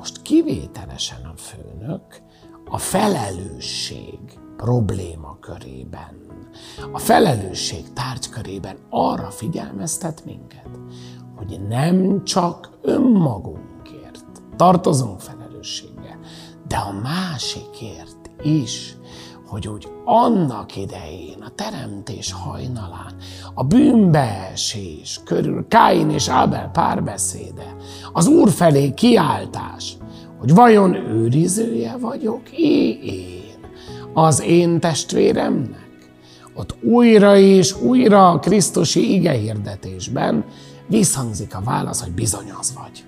most kivételesen a főnök a felelősség probléma körében, a felelősség tárgykörében arra figyelmeztet minket, hogy nem csak önmagunkért tartozunk felelősséggel, de a másikért is, hogy úgy annak idején, a teremtés hajnalán, a bűnbeesés körül, Káin és Ábel párbeszéde, az Úr felé kiáltás, hogy vajon őrizője vagyok én, az én testvéremnek? Ott újra és újra a Krisztusi igehirdetésben visszhangzik a válasz, hogy bizony az vagy.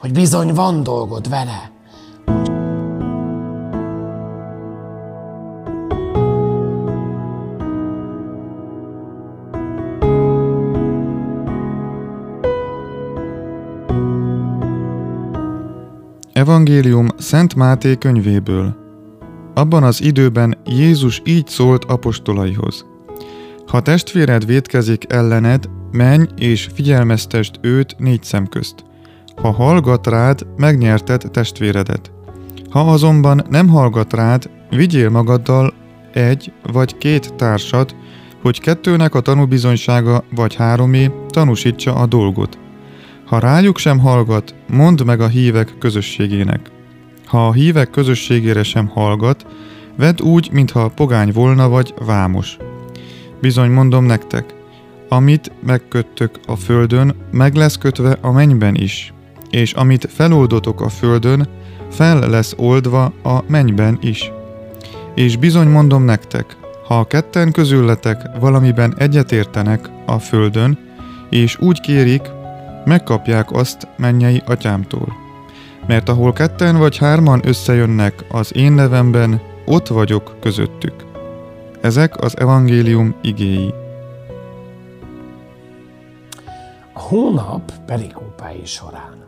Hogy bizony van dolgod vele, Evangélium Szent Máté könyvéből. Abban az időben Jézus így szólt apostolaihoz. Ha testvéred vétkezik ellened, menj és figyelmeztest őt négy szem közt. Ha hallgat rád, megnyerted testvéredet. Ha azonban nem hallgat rád, vigyél magaddal egy vagy két társat, hogy kettőnek a tanúbizonysága vagy háromé tanúsítsa a dolgot. Ha rájuk sem hallgat, mondd meg a hívek közösségének. Ha a hívek közösségére sem hallgat, vedd úgy, mintha pogány volna vagy vámos. Bizony mondom nektek, amit megköttök a földön, meg lesz kötve a mennyben is, és amit feloldotok a földön, fel lesz oldva a mennyben is. És bizony mondom nektek, ha a ketten közületek valamiben egyetértenek a földön, és úgy kérik, megkapják azt mennyei atyámtól. Mert ahol ketten vagy hárman összejönnek az én nevemben, ott vagyok közöttük. Ezek az evangélium igéi. A hónap perikópái során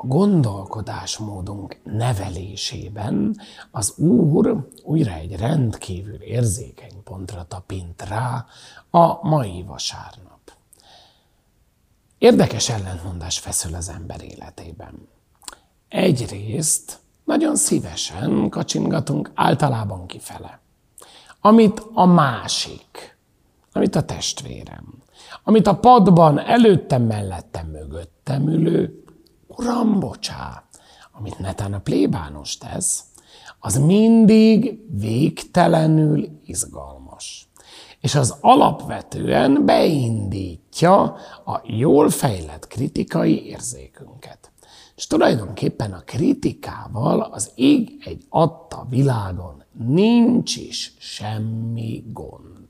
a gondolkodásmódunk nevelésében az Úr újra egy rendkívül érzékeny pontra tapint rá a mai vasárnap. Érdekes ellentmondás feszül az ember életében. Egyrészt nagyon szívesen kacsingatunk általában kifele. Amit a másik, amit a testvérem, amit a padban előttem, mellettem, mögöttem ülő, uram, bocsá, amit netán a plébános tesz, az mindig végtelenül izgalmas és az alapvetően beindítja a jól fejlett kritikai érzékünket. És tulajdonképpen a kritikával az ég egy adta világon nincs is semmi gond.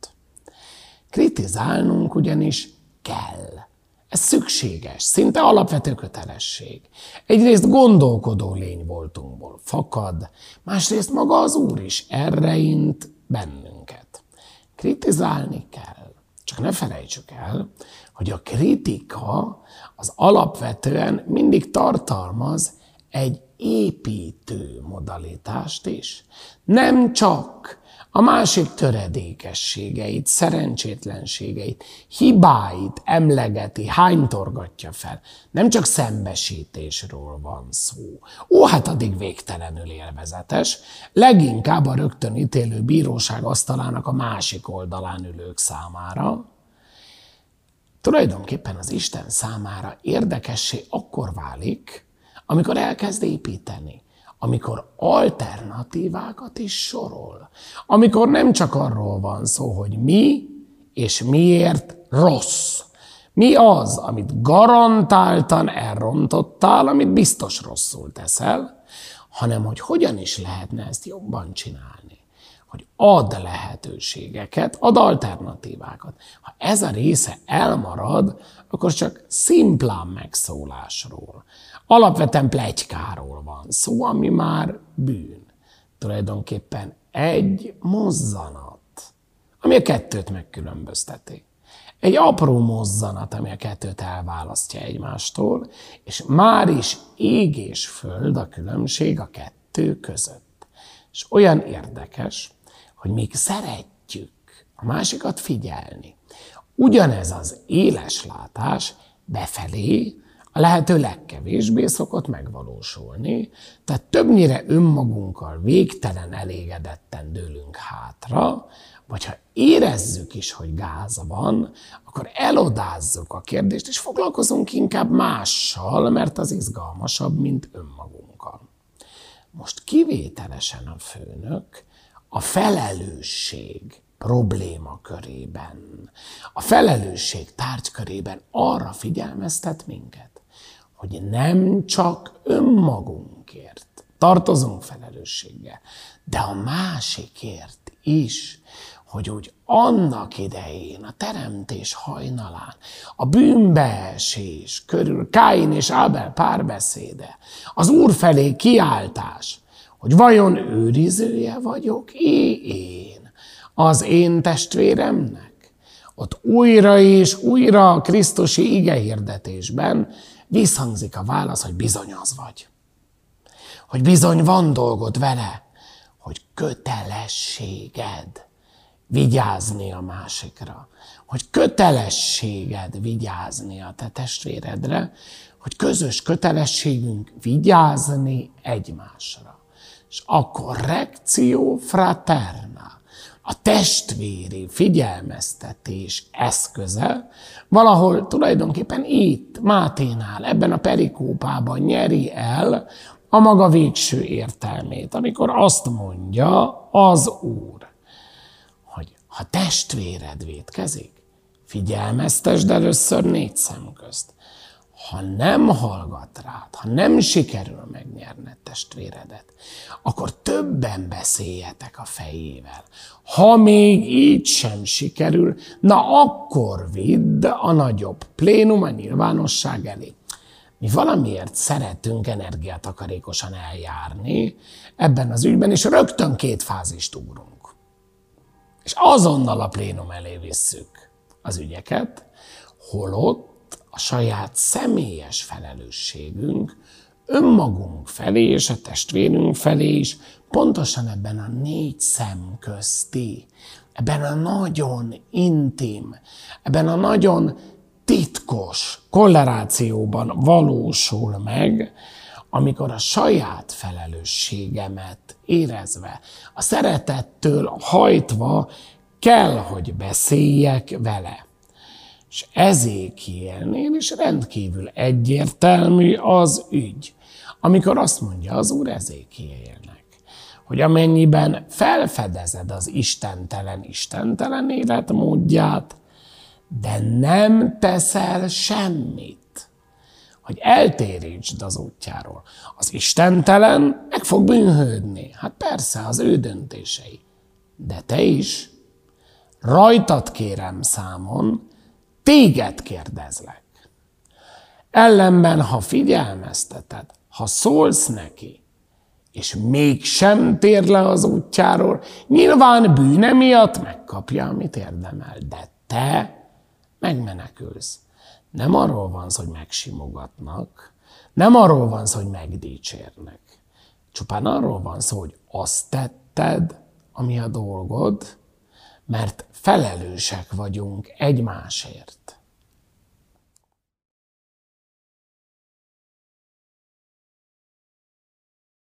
Kritizálnunk ugyanis kell. Ez szükséges, szinte alapvető kötelesség. Egyrészt gondolkodó lény voltunkból fakad, másrészt maga az Úr is erre int bennünket. Kritizálni kell. Csak ne felejtsük el, hogy a kritika az alapvetően mindig tartalmaz egy építő modalitást is. Nem csak a másik töredékességeit, szerencsétlenségeit, hibáit emlegeti, hánytorgatja fel. Nem csak szembesítésről van szó. Ó, hát addig végtelenül élvezetes. Leginkább a rögtön ítélő bíróság asztalának a másik oldalán ülők számára. Tulajdonképpen az Isten számára érdekessé akkor válik, amikor elkezd építeni amikor alternatívákat is sorol. Amikor nem csak arról van szó, hogy mi és miért rossz. Mi az, amit garantáltan elrontottál, amit biztos rosszul teszel, hanem hogy hogyan is lehetne ezt jobban csinálni. Hogy ad lehetőségeket, ad alternatívákat. Ha ez a része elmarad, akkor csak szimplán megszólásról, Alapvetően plegykáról van szó, ami már bűn. Tulajdonképpen egy mozzanat, ami a kettőt megkülönbözteti. Egy apró mozzanat, ami a kettőt elválasztja egymástól, és már is ég és föld a különbség a kettő között. És olyan érdekes, hogy még szeretjük a másikat figyelni. Ugyanez az éles látás befelé, a lehető legkevésbé szokott megvalósulni, tehát többnyire önmagunkkal végtelen elégedetten dőlünk hátra, vagy ha érezzük is, hogy gáz van, akkor elodázzuk a kérdést, és foglalkozunk inkább mással, mert az izgalmasabb, mint önmagunkkal. Most kivételesen a főnök a felelősség probléma körében, a felelősség tárgykörében arra figyelmeztet minket, hogy nem csak önmagunkért tartozunk felelősséggel, de a másikért is, hogy úgy annak idején, a teremtés hajnalán, a bűnbeesés körül, Káin és Ábel párbeszéde, az Úr felé kiáltás, hogy vajon őrizője vagyok én, az én testvéremnek? Ott újra és újra a Krisztusi igehirdetésben visszhangzik a válasz, hogy bizony az vagy. Hogy bizony van dolgod vele, hogy kötelességed vigyázni a másikra, hogy kötelességed vigyázni a te testvéredre, hogy közös kötelességünk vigyázni egymásra. És a korrekció fraterna, a testvéri figyelmeztetés eszköze valahol tulajdonképpen itt, Máténál, ebben a perikópában nyeri el a maga végső értelmét, amikor azt mondja az Úr, hogy ha testvéred vétkezik, figyelmeztesd először négy szem közt. Ha nem hallgat rád, ha nem sikerül megnyerned testvéredet, akkor többen beszéljetek a fejével. Ha még így sem sikerül, na akkor vidd a nagyobb plénum a nyilvánosság elé. Mi valamiért szeretünk energiatakarékosan eljárni ebben az ügyben, és rögtön két fázist ugrunk. És azonnal a plénum elé visszük az ügyeket, holott a saját személyes felelősségünk önmagunk felé és a testvérünk felé is pontosan ebben a négy szem közti, ebben a nagyon intim, ebben a nagyon titkos kollerációban valósul meg, amikor a saját felelősségemet érezve, a szeretettől hajtva kell, hogy beszéljek vele. És Ezékielnél is rendkívül egyértelmű az ügy, amikor azt mondja az Úr Ezékielnek, hogy amennyiben felfedezed az istentelen istentelen életmódját, de nem teszel semmit, hogy eltérítsd az útjáról. Az istentelen meg fog bűnhődni. Hát persze, az ő döntései. De te is, rajtad kérem számon, téged kérdezlek. Ellenben, ha figyelmezteted, ha szólsz neki, és mégsem tér le az útjáról, nyilván bűne miatt megkapja, amit érdemel, de te megmenekülsz. Nem arról van szó, hogy megsimogatnak, nem arról van szó, hogy megdicsérnek. Csupán arról van szó, hogy azt tetted, ami a dolgod, mert felelősek vagyunk egymásért.